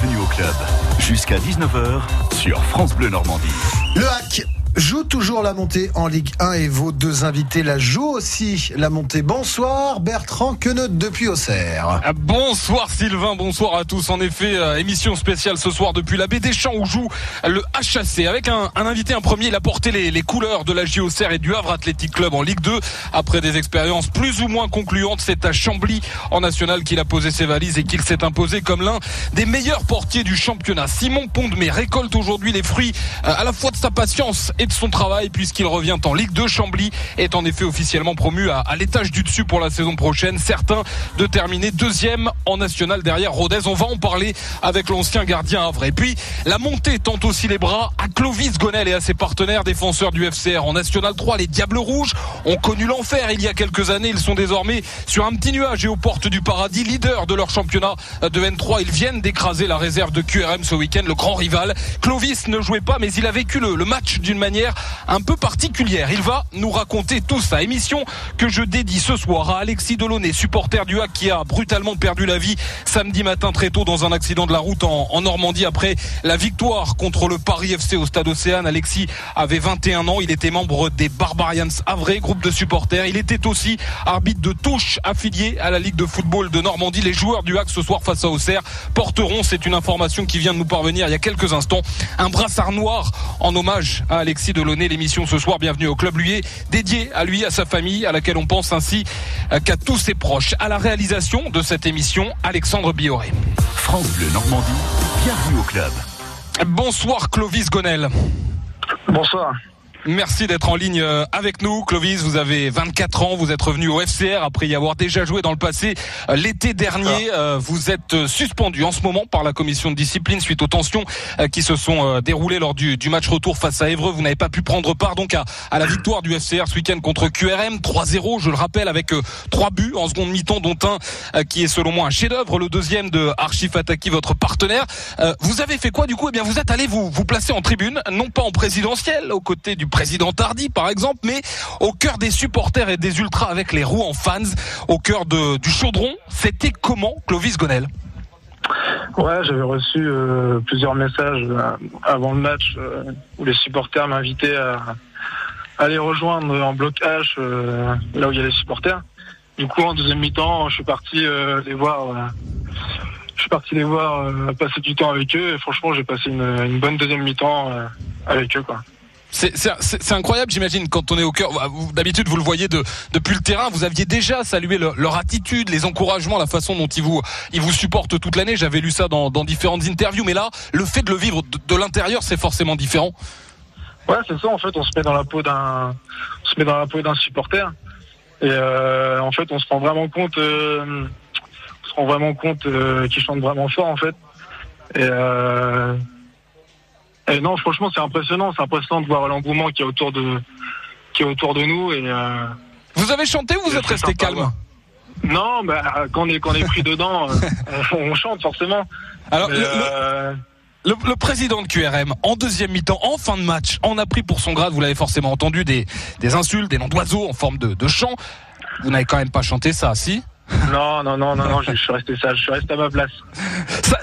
bienvenue au club. Jusqu'à 19h sur France Bleu Normandie. Le hack joue toujours la montée en Ligue 1 et vos deux invités la jouent aussi la montée. Bonsoir Bertrand Queneut depuis Auxerre. Ah, bonsoir Sylvain, bonsoir à tous. En effet, euh, émission spéciale ce soir depuis la baie des Champs où joue le HAC avec un, invité, un premier. Il a porté les, couleurs de la J et du Havre Athletic Club en Ligue 2 après des expériences plus ou moins concluantes. C'est à Chambly en national qu'il a posé ses valises et qu'il s'est imposé comme l'un des meilleurs portiers du championnat. Simon Pondemé récolte aujourd'hui les fruits euh, à la fois de sa patience et de son travail puisqu'il revient en Ligue 2. Chambly est en effet officiellement promu à, l'étage du dessus pour la saison prochaine. Certains de terminer deuxième en national derrière Rodez. On va en parler avec l'ancien gardien Havre. Et puis la montée tente aussi les bras à Clovis Gonel et à ses partenaires défenseurs du FCR en National 3. Les Diables Rouges ont connu l'enfer il y a quelques années. Ils sont désormais sur un petit nuage et aux portes du paradis, leader de leur championnat de N3. Ils viennent d'écraser la réserve de QRM ce week-end, le grand rival. Clovis ne jouait pas, mais il a vécu le, le match d'une manière un peu particulière. Il va nous raconter tout ça. Émission que je dédie ce soir à Alexis Delaunay, supporter du HAC qui a brutalement perdu la vie samedi matin très tôt dans un accident de la route en, Normandie après la victoire contre le Paris FC au stade Océane. Alexis avait 21 ans. Il était membre des Barbarians Havre, groupe de supporters. Il était aussi arbitre de touche affilié à la Ligue de football de Normandie. Les joueurs du HAC ce soir face à Auxerre porteront, c'est une information qui vient de nous parvenir il y a quelques instants, un brassard noir en hommage à Alexis de Delaunay. L'émission ce soir, bienvenue au Club Lui, dédié à lui, à sa famille, à laquelle on pense ainsi qu'à tous ses proches. À la réalisation de cette émission, Alexandre Bioré. France Bleu Normandie, bienvenue au club. Bonsoir Clovis Gonel. Bonsoir. Merci d'être en ligne euh, avec nous. Clovis, vous avez 24 ans, vous êtes revenu au FCR après y avoir déjà joué dans le passé. Euh, l'été dernier, euh, vous êtes suspendu en ce moment par la commission de discipline suite aux tensions qui se sont déroulées lors du, match retour face à Évreux. Vous n'avez pas pu prendre part donc à, la victoire du FCR ce week-end contre QRM. 3-0, je le rappelle, avec trois buts en seconde mi-temps, dont un qui est selon moi un chef-d'œuvre, le deuxième de Archif Ataki, votre partenaire. Vous avez fait quoi du coup? Eh bien, vous êtes allé vous, vous placer en tribune, non pas en présidentiel, aux côtés du président Tardy par exemple, mais au cœur des supporters et des ultras avec les roues en fans, au cœur du chaudron. C'était comment Clovis Gonel? Ouais, j'avais reçu euh, plusieurs messages euh, avant le match euh, où les supporters m'invitaient à, aller rejoindre en bloc H là où il y a les supporters. Du coup, en deuxième mi-temps, je suis parti les voir. je suis parti les voir, passer du temps avec eux. Et franchement, j'ai passé une, une, bonne deuxième mi-temps avec eux, quoi. C'est incroyable, j'imagine, quand on est au cœur. D'habitude, vous le voyez de, depuis le terrain. Vous aviez déjà salué leur, attitude, les encouragements, la façon dont ils vous, ils vous supportent toute l'année. J'avais lu ça dans, dans, différentes interviews. Mais là, le fait de le vivre de, l'intérieur, c'est forcément différent. Ouais, c'est ça. En fait, on se met dans la peau d'un, se met dans la peau d'un supporter. Et euh, en fait, on se rend vraiment compte, euh, on se rend vraiment compte euh, qu'ils chantent vraiment fort, en fait. Et euh, et non, franchement, c'est impressionnant. C'est impressionnant de voir l'engouement qui est autour de, qui est autour de nous. Et, euh, vous avez chanté ou vous êtes resté calme Non, bah, quand on est, quand on est pris dedans, euh, on, chante forcément. Alors, euh, le, le, président de QRM, en deuxième mi-temps, en fin de match, en a pris pour son grade, vous l'avez forcément entendu, des, des insultes, des noms d'oiseaux en forme de, de chant. Vous n'avez quand même pas chanté ça, si non, non, non, non, non, je, suis resté sage, je suis resté à ma place.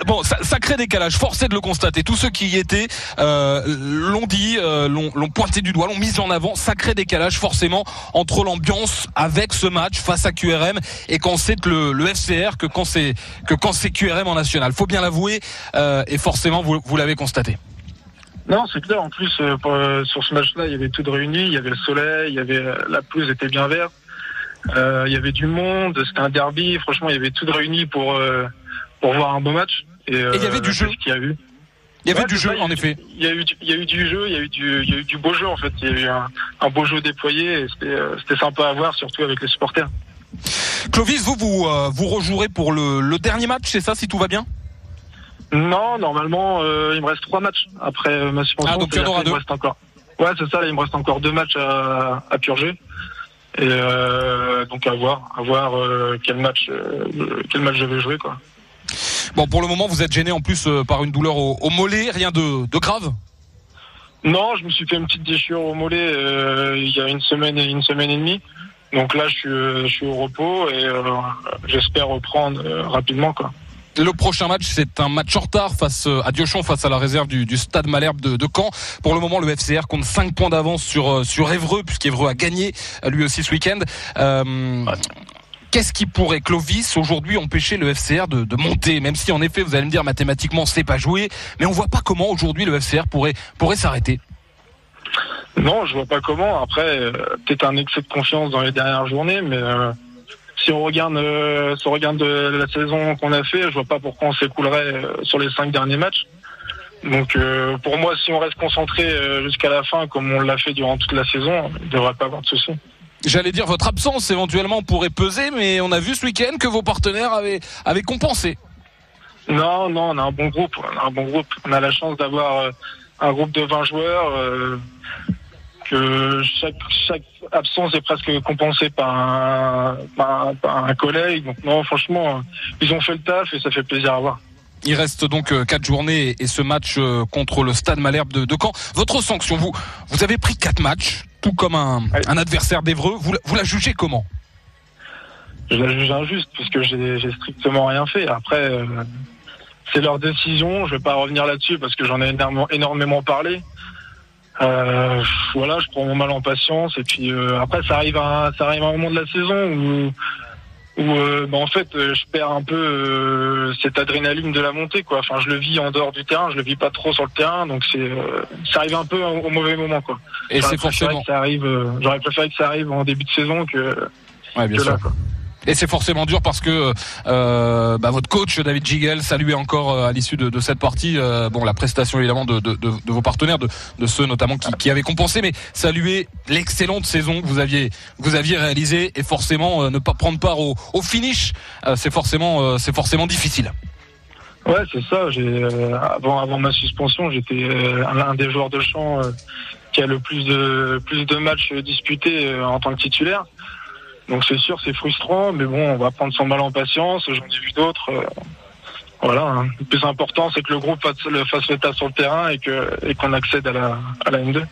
bon, ça, sacré décalage, forcé de le constater. Tous ceux qui y étaient euh, l'ont dit, euh, l'ont pointé du doigt, l'ont mis en avant. Sacré décalage, forcément, entre l'ambiance avec ce match face à QRM et quand c'est le, le, FCR que quand c'est que quand c'est QRM en national. Faut bien l'avouer, euh, et forcément, vous, vous l'avez constaté. Non, c'est clair. En plus, sur ce match-là, il y avait tout de réuni. Il y avait le soleil, il y avait la pelouse était bien verte. Euh, il y avait du monde, c'était un derby. Franchement, il y avait tout de réuni pour euh, pour voir un beau match. Et, il y avait du jeu. Il y a eu. Il y avait du jeu, en effet. Il y, a eu, il y a eu du jeu, il y a eu du, il y a eu du beau jeu en fait. Il y a eu un, un beau jeu déployé. et C'était sympa à voir, surtout avec les supporters. Clovis, vous vous, vous rejouerez pour le, le dernier match, c'est ça, si tout va bien? Non, normalement, il me reste trois matchs après ma suspension. Ah, donc il y en aura deux. reste encore. Ouais, c'est ça. Là, il me reste encore deux matchs à, à purger. Et euh, donc à voir, à voir euh, quel match, euh, quel match je vais jouer quoi. Bon, pour le moment, vous êtes gêné en plus par une douleur au, mollet, rien de, de, grave? Non, je me suis fait une petite déchirure au mollet il y a une semaine et une semaine et demie. Donc là, je suis, je suis au repos et j'espère reprendre rapidement quoi. Le prochain match, c'est un match en retard face à Diochon, face à la réserve du, Stade Malherbe de, de, Caen. Pour le moment, le FCR compte 5 points d'avance sur sur Évreux, puisqu'Évreux a gagné lui aussi ce week-end. Euh, Qu'est-ce qui pourrait, Clovis, aujourd'hui empêcher le FCR de, de, monter? Même si, en effet, vous allez me dire mathématiquement, c'est pas joué, mais on voit pas comment aujourd'hui le FCR pourrait pourrait s'arrêter. Non, je vois pas comment. Après, euh, peut-être un excès de confiance dans les dernières journées, mais euh, si on regarde, euh, si on regarde la saison qu'on a fait, je vois pas pourquoi on s'écoulerait sur les cinq derniers matchs. Donc, pour moi, si on reste concentré jusqu'à la fin, comme on l'a fait durant toute la saison, il devrait pas avoir de soucis. J'allais dire votre absence éventuellement pourrait peser, mais on a vu ce week-end que vos partenaires avaient, avaient compensé. Non, non, on a un bon groupe. On a un bon groupe. On a la chance d'avoir un groupe de 20 joueurs que chaque, chaque absence est presque compensée par un, par, un, collègue. Donc non, franchement, ils ont fait le taf et ça fait plaisir à voir. Il reste donc euh, quatre journées et ce match euh, contre le Stade Malherbe de, Caen. Votre sanction, vous, vous avez pris quatre matchs, tout comme un, un adversaire d'Evreux. Vous, vous la jugez comment? Je la juge injuste puisque j'ai strictement rien fait. Après, euh, c'est leur décision. Je vais pas revenir là-dessus parce que j'en ai énormément, énormément parlé. Euh, voilà, je prends mon mal en patience et puis euh, après ça arrive à ça arrive à un moment de la saison où où euh, bah, en fait je perds un peu cette adrénaline de la montée quoi. Enfin je le vis en dehors du terrain, je le vis pas trop sur le terrain donc c'est ça arrive un peu au, mauvais moment quoi. Et c'est forcément ça arrive. J'aurais préféré que ça arrive en début de saison que, ouais, bien sûr. Et c'est forcément dur parce que euh, bah, votre coach David Gigel saluait encore euh, à l'issue de, de, cette partie, euh, bon la prestation évidemment de, de, de, vos partenaires, de, ceux notamment qui, qui, avaient compensé, mais saluer l'excellente saison que vous aviez vous aviez réalisée et forcément euh, ne pas prendre part au, au finish, c'est forcément c'est forcément difficile. Ouais, c'est ça. J'ai avant avant ma suspension, j'étais un, des joueurs de champ qui a le plus de plus de matchs disputés en tant que titulaire. Donc c'est sûr, c'est frustrant, mais bon, on va prendre son mal en patience. J'en ai vu d'autres. Euh, voilà. Hein. Le plus important, c'est que le groupe fasse le, fasse le tas sur le terrain et qu'on accède à la à la N2.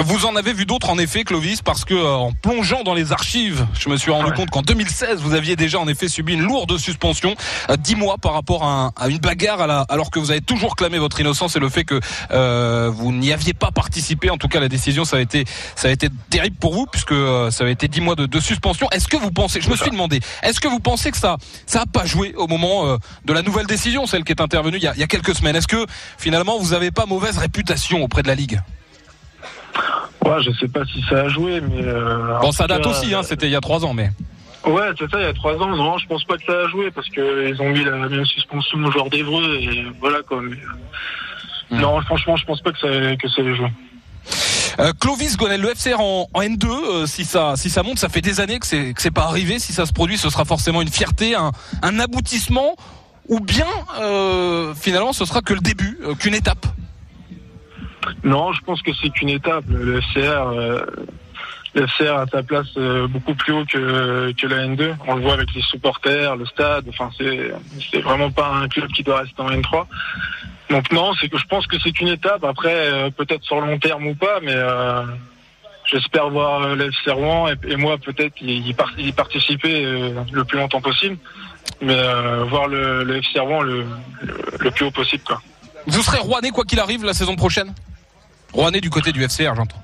Vous en avez vu d'autres en effet, Clovis, parce que euh, en plongeant dans les archives, je me suis rendu compte qu'en 2016, vous aviez déjà en effet subi une lourde suspension, euh, dix mois par rapport à, une bagarre, alors que vous avez toujours clamé votre innocence et le fait que euh, vous n'y aviez pas participé. En tout cas, la décision, ça a été, ça a été terrible pour vous, puisque ça a été dix mois de, suspension. Est-ce que vous pensez, je me suis demandé, est-ce que vous pensez que ça, ça a pas joué au moment de la nouvelle décision, celle qui est intervenue il y a, il y a quelques semaines? Est-ce que finalement vous n'avez pas mauvaise réputation auprès de la ligue? Ouais, je sais pas si ça a joué, mais. Euh, bon, ça date aussi, hein, c'était il y a trois ans, mais. Ouais, c'est ça, il y a trois ans. Non, je pense pas que ça a joué parce qu'ils ont mis la même suspension au joueur d'Evreux et voilà quoi. Euh, hmm. Non, franchement, je pense pas que ça, que ça ait joué. Euh, Clovis Gonel, le FCR en, N2, euh, si ça si ça monte, ça fait des années que c'est que c'est pas arrivé. Si ça se produit, ce sera forcément une fierté, un, un aboutissement, ou bien finalement ce sera que le début, qu'une étape. Non, je pense que c'est qu'une étape. Le FCR, euh, le FCR a sa place euh, beaucoup plus haut que, que la N2. On le voit avec les supporters, le stade. Enfin, c'est vraiment pas un club qui doit rester en N3. Donc non, c'est que je pense que c'est qu'une étape. Après, euh, peut-être sur le long terme ou pas, mais j'espère voir le FC Rouen et, moi peut-être y, participer le plus longtemps possible. Mais voir le, le FC Rouen le, le, plus haut possible. Vous serez rouennais quoi qu'il arrive la saison prochaine? Rouennais du côté du FCR, j'entends.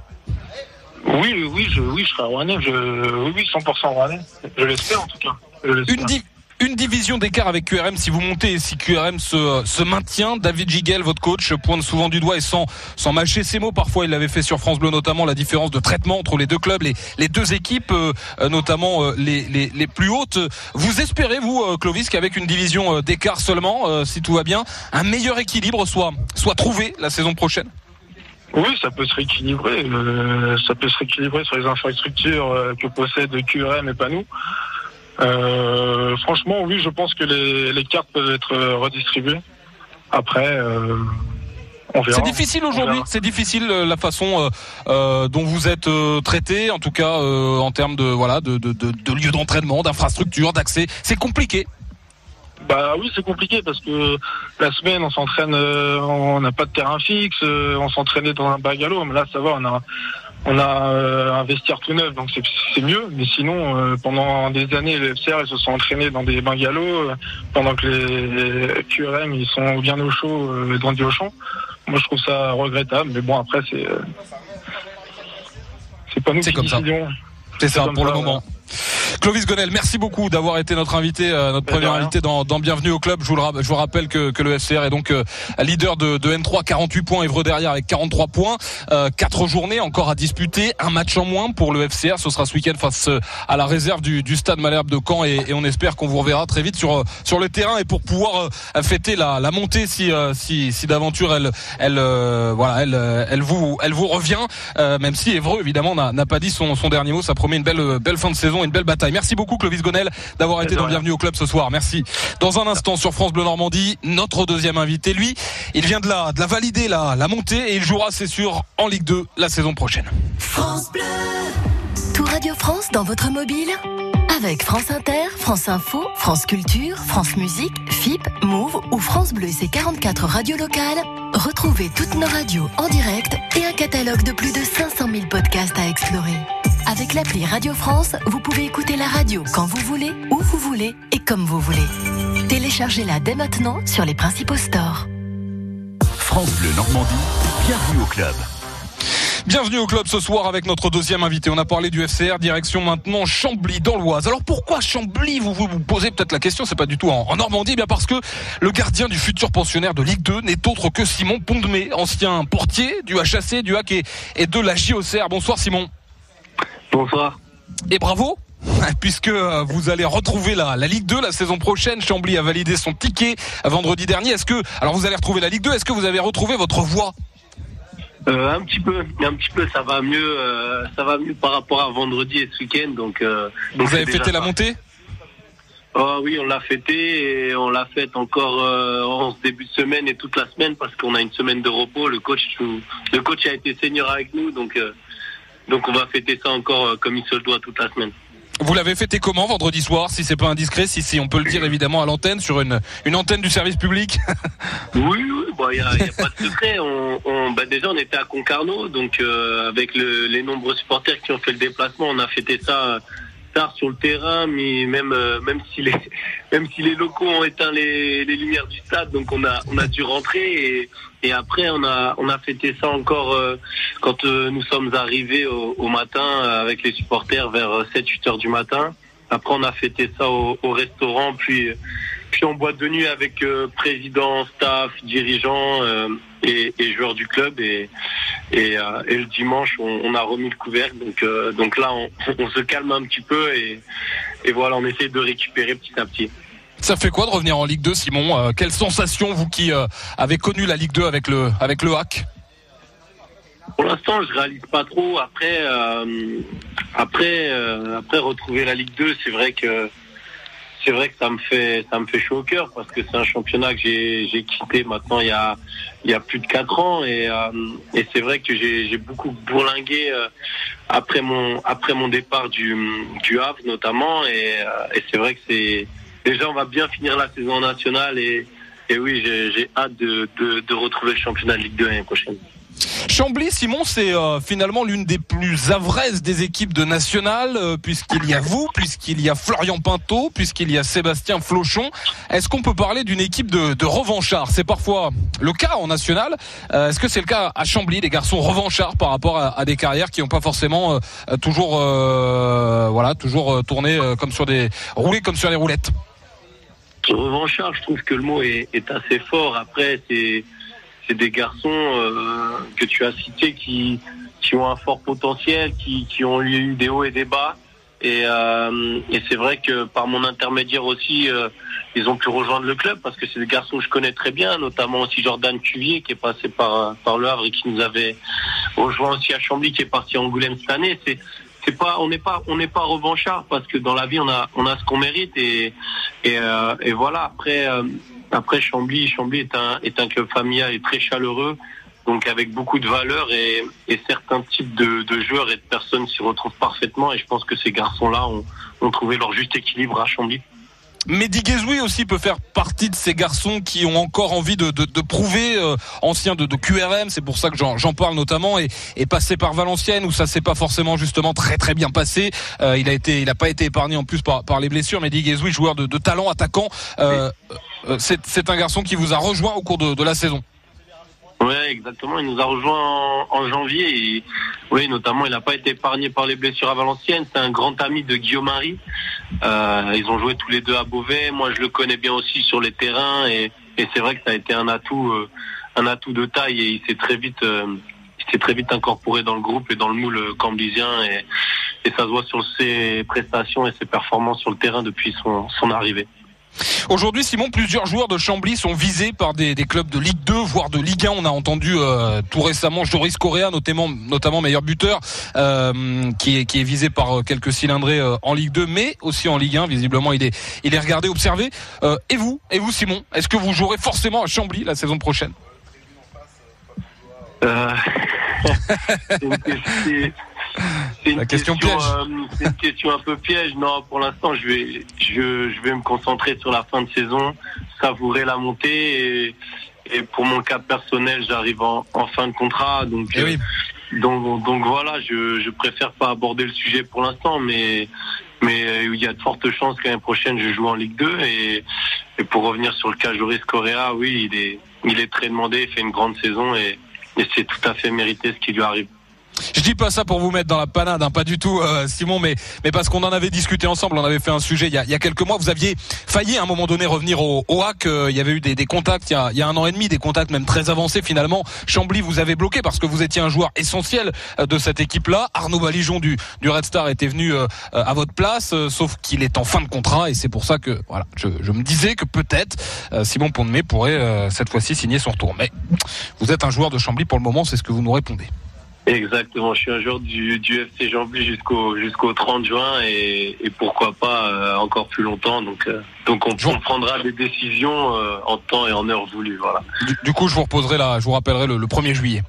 Oui, oui, je, oui, je serai Rouennais. Je, oui, 100% Rouennais. Je l'espère en tout cas. Une, une division d'écart avec QRM si vous montez et si QRM se, se maintient. David Gigel, votre coach, pointe souvent du doigt et sans, sans mâcher ses mots. Parfois, il l'avait fait sur France Bleu, notamment la différence de traitement entre les deux clubs, les, les deux équipes, euh, euh, notamment euh, les, les, les, plus hautes. Vous espérez, vous, Clovis, qu'avec une division d'écart seulement, si tout va bien, un meilleur équilibre soit, soit trouvé la saison prochaine? Oui, ça peut se rééquilibrer. ça peut se rééquilibrer sur les infrastructures que possède QRM et pas nous. Euh, franchement, oui, je pense que les, les, cartes peuvent être redistribuées. Après, euh, on verra. C'est difficile aujourd'hui. C'est difficile euh, la façon euh, euh, dont vous êtes traité, en tout cas en termes de voilà de, de, de, de lieux d'entraînement, d'infrastructures, d'accès. C'est compliqué. Bah oui, c'est compliqué parce que la semaine on s'entraîne, on n'a pas de terrain fixe, on s'entraînait dans un bagalo, mais là ça va, on a on a euh, un vestiaire tout neuf, donc c'est mieux. Mais sinon, euh, pendant des années, les FCR ils se sont entraînés dans des bungalows, euh, pendant que les, QRM ils sont bien au chaud dans des champ. Moi, je trouve ça regrettable. Mais bon, après, c'est c'est pas nous qui comme décidons. C'est ça, pour le moment. Clovis Gonel, merci beaucoup d'avoir été notre invité, euh, notre premier invité dans, dans, Bienvenue au club. Je vous, le, je vous rappelle que, que, le FCR est donc euh, leader de, de, N3, 48 points, Evre derrière avec 43 points, euh, 4 journées encore à disputer, un match en moins pour le FCR. Ce sera ce week-end face euh, à la réserve du, du stade Malherbe de Caen et, et on espère qu'on vous reverra très vite sur sur le terrain et pour pouvoir fêter la, la montée si si, si d'aventure elle elle voilà elle elle vous elle vous revient même si Evreux évidemment n'a pas dit son, son dernier mot. Ça promet une belle belle fin de saison, une belle bataille. Merci beaucoup Clovis Gonel d'avoir été dans Bienvenue au club ce soir. Merci. Dans un instant sur France Bleu Normandie, notre deuxième invité, lui, il vient de la, de la valider la, la montée et il jouera, c'est sûr, en Ligue 2 la saison prochaine. France Bleu. Radio France dans votre mobile avec France Inter, France Info, France Culture, France Musique, FIP, Move ou France Bleu et ses 44 radios locales, retrouvez toutes nos radios en direct et un catalogue de plus de 500 000 podcasts à explorer. Avec l'appli Radio France, vous pouvez écouter la radio quand vous voulez, où vous voulez et comme vous voulez. Téléchargez-la dès maintenant sur les principaux stores. France Bleu Normandie, bienvenue au club. Bienvenue au club ce soir avec notre deuxième invité. On a parlé du FCR, direction maintenant Chambly dans l'Oise. Alors pourquoi Chambly Vous vous, posez peut-être la question, c'est pas du tout en, Normandie, eh bien parce que le gardien du futur pensionnaire de Ligue 2 n'est autre que Simon Pondemé, ancien portier du HAC, du HAC et, de la JOCR. Bonsoir Simon. Bonsoir. Et bravo puisque euh, vous allez retrouver la, la, Ligue 2 la saison prochaine. Chambly a validé son ticket vendredi dernier. Est-ce que, alors vous allez retrouver la Ligue 2, est-ce que vous avez retrouvé votre voix? Euh, Un petit peu, un petit peu, ça va mieux, euh, ça va mieux par rapport à vendredi et ce week-end. Donc, donc, vous avez fêté la montée? Oh oui, on l'a fêté et on l'a fête encore en ce début de semaine et toute la semaine parce qu'on a une semaine de repos. Le coach, le coach a été senior avec nous, donc donc on va fêter ça encore euh, comme il se le doit toute la semaine. Vous l'avez fêté comment vendredi soir, si c'est pas indiscret, si, si on peut le dire évidemment à l'antenne, sur une, une antenne du service public? Oui, il n'y a, a, pas de secret. On, on, bah déjà, on était à Concarneau, donc euh, avec le, les nombreux supporters qui ont fait le déplacement, on a fêté ça sur le terrain, mais même euh, même si les même si les locaux ont éteint les, les lumières du stade, donc on a on a dû rentrer et, et après on a on a fêté ça encore euh, quand euh, nous sommes arrivés au, au, matin avec les supporters vers 7-8 heures du matin. Après on a fêté ça au, au restaurant, puis puis en boîte de nuit avec président, staff, dirigeants et, et, joueurs du club. Et et, euh, et le dimanche on, on, a remis le couvercle. Donc euh, donc là on, on, se calme un petit peu et, et voilà on essaie de récupérer petit à petit. Ça fait quoi de revenir en Ligue 2 Simon euh, Quelle sensation vous qui euh, avez connu la Ligue 2 avec le avec le hack? Pour l'instant je réalise pas trop. Après après après retrouver la Ligue 2 c'est vrai que c'est vrai que ça me fait ça me fait chaud au cœur parce que c'est un championnat que j'ai quitté maintenant il y a il y a plus de quatre ans et euh, et c'est vrai que j'ai beaucoup bourlingué euh, après mon après mon départ du du Havre notamment et, euh, et c'est vrai que c'est déjà on va bien finir la saison nationale et et oui j'ai j'ai hâte de, de de retrouver le championnat de Ligue 2 l'année prochaine. Chambly, Simon, c'est euh, finalement l'une des plus avraises des équipes de nationale, euh, puisqu'il y a vous, puisqu'il y a Florian Pinto, puisqu'il y a Sébastien Flochon. Est-ce qu'on peut parler d'une équipe de, de revanchards? C'est parfois le cas en national. Euh, est-ce que c'est le cas à Chambly, des garçons revanchards par rapport à, des carrières qui n'ont pas forcément toujours, voilà, toujours tourné comme sur des, comme sur les roulettes? Revanchard, je trouve que le mot est, est assez fort. Après, c'est c'est des garçons euh, que tu as cités qui, qui ont un fort potentiel, qui, qui ont eu des hauts et des bas. Et, euh, et c'est vrai que par mon intermédiaire aussi, euh, ils ont pu rejoindre le club parce que c'est des garçons que je connais très bien, notamment aussi Jordan Cuvier qui est passé par, par le Havre et qui nous avait rejoint aussi à Chambly, qui est parti à Angoulême cette année. C'est c'est pas on n'est pas on n'est pas revanchard parce que dans la vie on a on a ce qu'on mérite et et, euh, et voilà après euh, après, Chambly, Chambly est un, club familial et très chaleureux, donc avec beaucoup de valeurs et, certains types de, joueurs et de personnes s'y retrouvent parfaitement. Et je pense que ces garçons-là ont trouvé leur juste équilibre à Chambly. Mehdi Guezoui aussi peut faire partie de ces garçons qui ont encore envie de, de, de prouver, euh, ancien de, de, QRM, c'est pour ça que j'en parle notamment, et, et passé par Valenciennes où ça s'est pas forcément justement très très bien passé. Euh, il a été, il a pas été épargné en plus par, par les blessures. Mehdi Guezoui, joueur de, de talent, attaquant, euh, euh c'est un garçon qui vous a rejoint au cours de, de la saison. Ouais, exactement. Il nous a rejoint en, janvier et oui, notamment, il n'a pas été épargné par les blessures à Valenciennes. C'est un grand ami de Guillaume Marie. Euh, ils ont joué tous les deux à Beauvais. Moi, je le connais bien aussi sur les terrains et, c'est vrai que ça a été un atout, euh, un atout de taille et il s'est très vite, euh, il s'est très vite incorporé dans le groupe et dans le moule cambisien et, ça se voit sur ses prestations et ses performances sur le terrain depuis son arrivée. Aujourd'hui, Simon, plusieurs joueurs de Chambly sont visés par des, clubs de Ligue 2, voire de Ligue 1. On a entendu euh, tout récemment Joris Correa, notamment, meilleur buteur, euh, qui, est, visé par euh, quelques cylindrés en Ligue 2, mais aussi en Ligue 1. Visiblement, il est, il est regardé, observé. Et vous, et vous, Simon, est-ce que vous jouerez forcément à Chambly la saison prochaine? C'est une, question, question euh, c'est une question un peu piège. Non, pour l'instant, je vais, je, je, vais me concentrer sur la fin de saison, savourer la montée. Et, et pour mon cas personnel, j'arrive en, en, fin de contrat, donc, eh oui. euh, donc, donc voilà, je, je préfère pas aborder le sujet pour l'instant, mais mais il y a de fortes chances qu'année prochaine je joue en Ligue 2 et, et pour revenir sur le cas Joris Correa, oui, il est il est très demandé, il fait une grande saison et, et c'est tout à fait mérité ce qui lui arrive. Je dis pas ça pour vous mettre dans la panade, hein, pas du tout, euh, Simon, mais parce qu'on en avait discuté ensemble, on avait fait un sujet il y a, quelques mois. Vous aviez failli à un moment donné revenir au, au hack. Euh, il y avait eu des, contacts il y, a, un an et demi, des contacts même très avancés. Finalement, Chambly vous avez bloqué parce que vous étiez un joueur essentiel euh, de cette équipe-là. Arnaud Balijon du Red Star était venu à votre place, sauf qu'il est en fin de contrat et c'est pour ça que voilà, je, je me disais que peut-être Simon Pondemé pourrait cette fois-ci signer son retour. Mais vous êtes un joueur de Chambly pour le moment, c'est ce que vous nous répondez. Exactement, je suis un joueur du, du FC Jambly jusqu'au jusqu'au 30 juin et, et pourquoi pas euh, encore plus longtemps. Donc euh, donc on, on, prendra des décisions euh, en temps et en heure voulu. Voilà. Du, du, coup, je vous reposerai là, je vous rappellerai le, le 1er juillet.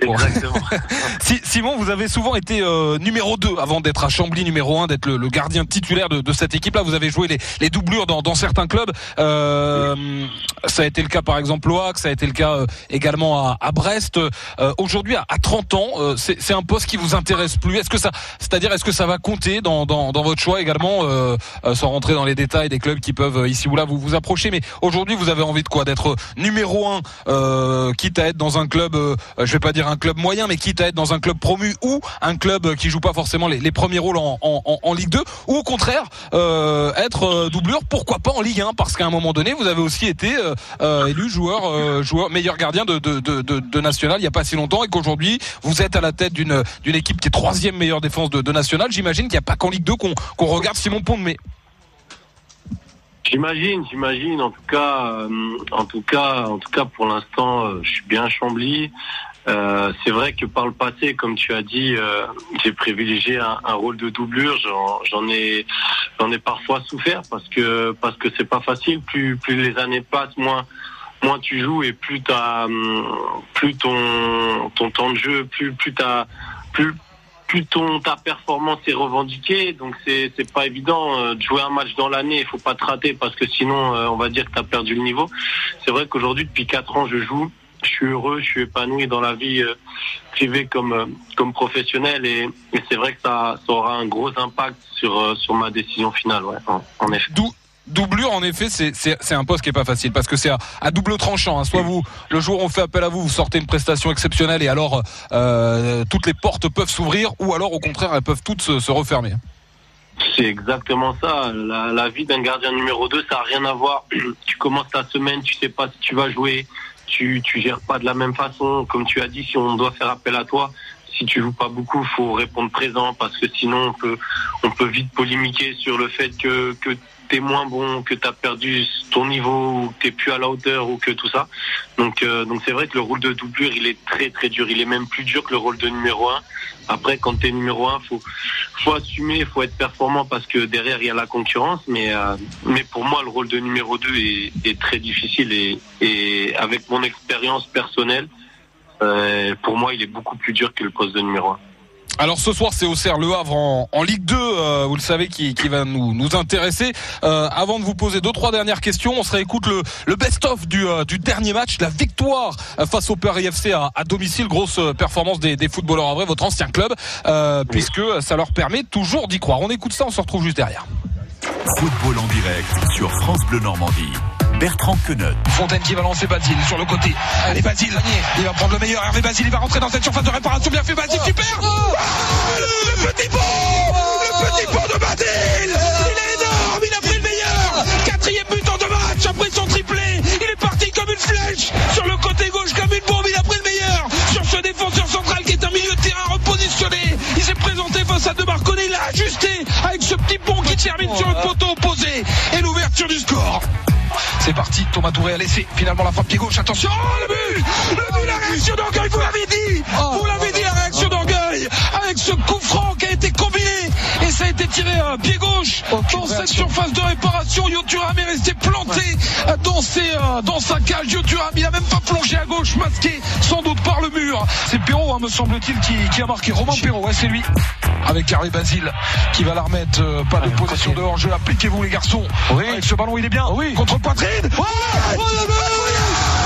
Exactement. si, Simon, vous avez souvent été euh, numéro 2 avant d'être à Chambly numéro 1, d'être le, le, gardien titulaire de, de cette équipe-là. Vous avez joué les, les doublures dans, dans, certains clubs. Euh, ça a été le cas par exemple au ça a été le cas également à, à Brest. Aujourd'hui, à, à 30 ans, euh, c'est un poste qui vous intéresse plus Est-ce que ça, c'est-à-dire est-ce que ça va compter dans, dans, dans votre choix également, euh, euh, sans rentrer dans les détails des clubs qui peuvent ici ou là vous vous approcher Mais aujourd'hui, vous avez envie de quoi? D'être numéro un, euh, quitte à être dans un club, euh, je vais pas dire un club moyen, mais quitte à être dans un club promu ou un club qui joue pas forcément les, premiers rôles en, Ligue 2, ou au contraire être doublure, pourquoi pas en Ligue 1 Parce qu'à un moment donné, vous avez aussi été élu joueur, joueur meilleur gardien de, de, de, de, de national il y a pas si longtemps et qu'aujourd'hui vous êtes à la tête d'une d'une équipe qui est troisième meilleure défense de, de national. J'imagine qu'il n'y a pas qu'en Ligue 2 qu'on qu regarde Simon Pondemé. J'imagine, j'imagine. En tout cas, euh, en tout cas, en tout cas, pour l'instant, euh, je suis bien Chambly. Euh, c'est vrai que par le passé, comme tu as dit, euh, j'ai privilégié un, un, rôle de doublure. J'en ai, j'en ai parfois souffert parce que parce que c'est pas facile. Plus plus les années passent, moins moins tu joues et plus t'as, plus ton ton temps de jeu, plus plus t'as, plus plus ton ta performance est revendiquée. Donc c'est c'est pas évident euh, de jouer un match dans l'année. Il faut pas te rater parce que sinon euh, on va dire que t'as perdu le niveau. C'est vrai qu'aujourd'hui depuis quatre ans je joue. Je suis heureux, je suis épanoui dans la vie euh, privée comme comme professionnel et, c'est vrai que ça, aura un gros impact sur sur ma décision finale. Ouais, en, effet. Doublure en effet c'est un poste qui est pas facile parce que c'est à, à, double tranchant hein. soit vous le jour où on fait appel à vous vous sortez une prestation exceptionnelle et alors euh, toutes les portes peuvent s'ouvrir ou alors au contraire elles peuvent toutes se, se refermer. C'est exactement ça. La, la vie d'un gardien numéro 2 ça n'a rien à voir. Tu commences ta semaine tu sais pas si tu vas jouer. Tu tu gères pas de la même façon. Comme tu as dit si on doit faire appel à toi si tu joues pas beaucoup, faut répondre présent parce que sinon on peut on peut vite polémiquer sur le fait que que t'es moins bon, que t'as perdu ton niveau, ou que t'es plus à la hauteur, ou que tout ça. Donc, euh, donc c'est vrai que le rôle de doublure, il est très très dur. Il est même plus dur que le rôle de numéro un. Après, quand t'es numéro un, faut faut assumer, faut être performant parce que derrière il y a la concurrence. Mais euh, mais pour moi, le rôle de numéro 2 est, très difficile et, et avec mon expérience personnelle, euh, pour moi, il est beaucoup plus dur que le poste de numéro un. Alors ce soir c'est Auxerre Le Havre en, en Ligue 2, euh, vous le savez qui, qui va nous, nous intéresser. Euh, avant de vous poser deux trois dernières questions, on se réécoute le, le best-of du, euh, du dernier match, la victoire face au Paris FC à, à domicile, grosse performance des, des footballeurs à vrai, votre ancien club, euh, puisque ça leur permet toujours d'y croire. On écoute ça, on se retrouve juste derrière. Football en direct sur France Bleu Normandie. Bertrand Queneut. Fontaine qui va lancer Basile sur le côté. Allez Basile, il va prendre le meilleur. Hervé Basile, il va rentrer dans cette surface de réparation. Bien fait Basile, super Ah, Le petit pont Le petit pont de Basile Il est énorme, il a pris le meilleur Quatrième but en deux matchs après son triplé. Il est parti comme une flèche sur le côté gauche comme une bombe. Il a pris le meilleur sur ce défenseur central qui est un milieu de terrain repositionné. Il s'est présenté face à De Marconnet. Il a ajusté avec ce petit pont qui termine sur le poteau opposé. Et l'ouverture du score. C'est parti, Thomas Touré a laissé finalement la frappe pied gauche. Attention, oh, le but Le but, la réaction d'orgueil, vous l'avez dit Vous l'avez dit, la réaction d'orgueil Avec ce coup franc qui a été combiné et ça a été tiré à pied gauche dans cette surface de réparation. Yoturam est resté planté dans, ses, euh, dans sa cage. Yoturam, il a même pas plongé à gauche, masqué sans doute par le mur. C'est Perrault, hein, me semble-t-il, qui, qui a marqué. Romain Perrault, ouais, c'est lui. Avec Carré Basile qui va la remettre. euh, pas de position de hors-jeu. Appliquez-vous, les garçons. Avec ce ballon, il est bien. Oui. Contre poitrine. Oh, oh,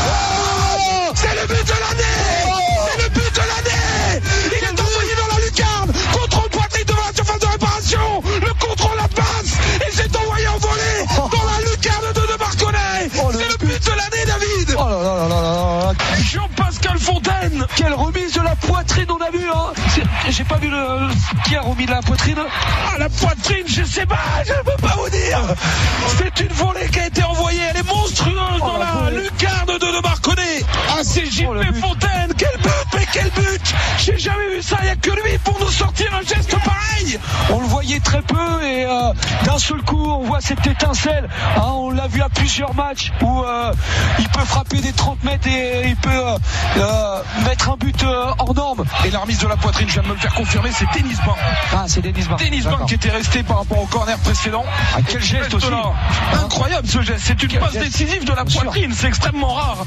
Oh C'est le but de l'année. C'est le but de l'année. Il est envoyé dans la lucarne. Contrôle poitrine devant la surface de réparation. Le contrôle passe. Et c'est envoyé en volée dans la lucarne de De Marconnet. C'est le but de l'année, David. Jean-Pascal Fontaine. Quelle remise de la poitrine on a vu hein J'ai pas vu le... Qui a remis la poitrine. Ah la poitrine je sais pas Je ne peux pas vous dire. C'est une volée qui a été envoyée. Elle est monstrueuse dans la lucarne de De Marconnet. Ah c'est JP Fontaine. Quel but mais quel but. J'ai jamais vu ça. Il n'y a que lui pour nous sortir un geste pareil On le voyait très peu et euh, d'un seul coup on voit cette étincelle Hein, On l'a vu à plusieurs matchs où euh, il peut frapper des 30 mètres et il peut euh, euh, mettre un but euh, hors norme. Et la remise de la poitrine, je viens de me le faire confirmer, c'est Denis Bain. Ah, c'est Denis Bain. Denis Bain qui était resté par rapport au corner précédent. Ah, quel geste aussi. là. Incroyable ce geste. C'est une Quel passe geste. décisive de la poitrine. C'est extrêmement rare.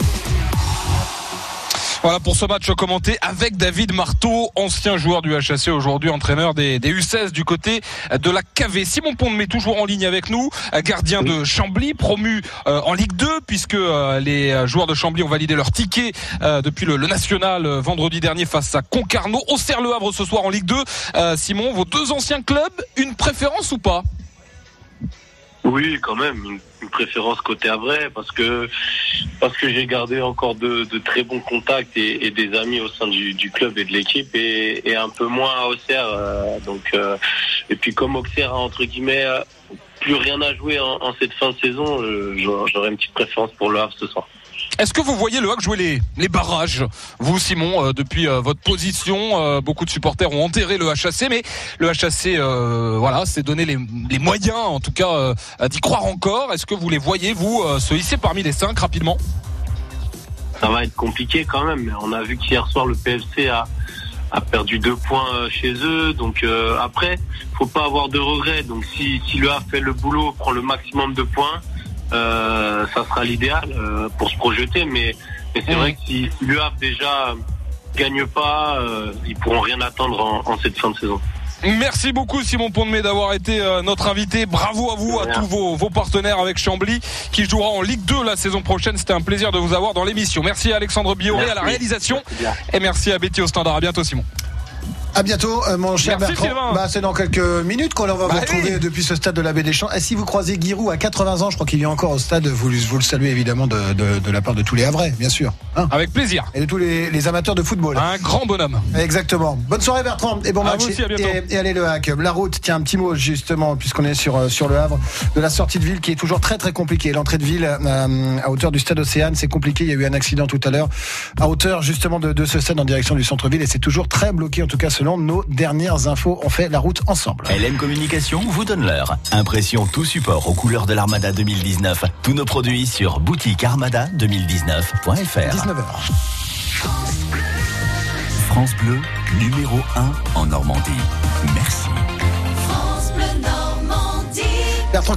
Voilà pour ce match commenté avec David Marteau, ancien joueur du HAC, aujourd'hui entraîneur des, des U16 du côté de la KV. Simon Pont met toujours en ligne avec nous, gardien de Chambly, promu euh, en Ligue 2, puisque euh, les euh, joueurs de Chambly ont validé leur ticket euh, depuis le, le national vendredi dernier face à Concarneau. Au Le Havre ce soir en Ligue 2. Euh, Simon, vos deux anciens clubs, une préférence ou pas? Oui, quand même, une, préférence côté Havrais parce parce que j'ai gardé encore de, très bons contacts et, des amis au sein du, club et de l'équipe et, un peu moins à Auxerre. euh, donc euh, et puis comme Auxerre a entre guillemets euh, plus rien à jouer en, cette fin de saison, j'aurais une petite préférence pour le Havre ce soir. Est-ce que vous voyez le HAC jouer les, barrages Vous, Simon, euh, depuis euh, votre position, euh, beaucoup de supporters ont enterré le HAC, mais le HAC, voilà, s'est donné les, moyens, en tout cas, d'y croire encore. Est-ce que vous les voyez, vous, se hisser parmi les cinq rapidement? Ça va être compliqué quand même. On a vu qu'hier soir le PFC a a perdu deux points chez eux. Donc après, faut pas avoir de regrets. Donc si, si le Havre fait le boulot, prend le maximum de points, euh, ça sera l'idéal euh, pour se projeter. Mais, mais c'est vrai que si, Havre déjà gagne pas, euh, ils pourront rien attendre en, en cette fin de saison. Merci beaucoup, Simon Pondemé, d'avoir été notre invité. Bravo à vous, à tous vos, vos partenaires avec Chambly, qui jouera en Ligue 2 la saison prochaine. C'était un plaisir de vous avoir dans l'émission. Merci à Alexandre Bioré à la réalisation. Merci. Et merci à Betty au standard. À bientôt, Simon. À bientôt, euh, mon cher Merci, Bertrand. Bah, c'est dans quelques minutes qu'on va vous Bah retrouver oui. depuis ce stade de la Baie des Champs. Et si vous croisez Giroud à 80 ans, je crois qu'il est encore au stade, vous, le- vous le saluez évidemment de, de- de la part de tous les Havrais, bien sûr. Hein Avec plaisir. et de tous les, les amateurs de football. Un grand bonhomme. Exactement. Bonne soirée Bertrand et bon À match. aussi, à bientôt. et, et allez le hack. La route, tiens un petit mot justement puisqu'on est sur euh, sur le Havre de la sortie de ville qui est toujours très très compliquée. L'entrée de ville euh, à hauteur du stade Océane, c'est compliqué. Il y a eu un accident tout à l'heure à hauteur justement de, de ce stade en direction du centre-ville et c'est toujours très bloqué en tout cas selon nos dernières infos. On fait la route ensemble. LM Communication vous donne l'heure. Impression tout support aux couleurs de l'Armada 2019. Tous nos produits sur boutiquearmada2019.fr. 19h. France Bleu, numéro 1 en Normandie. Merci. Bertrand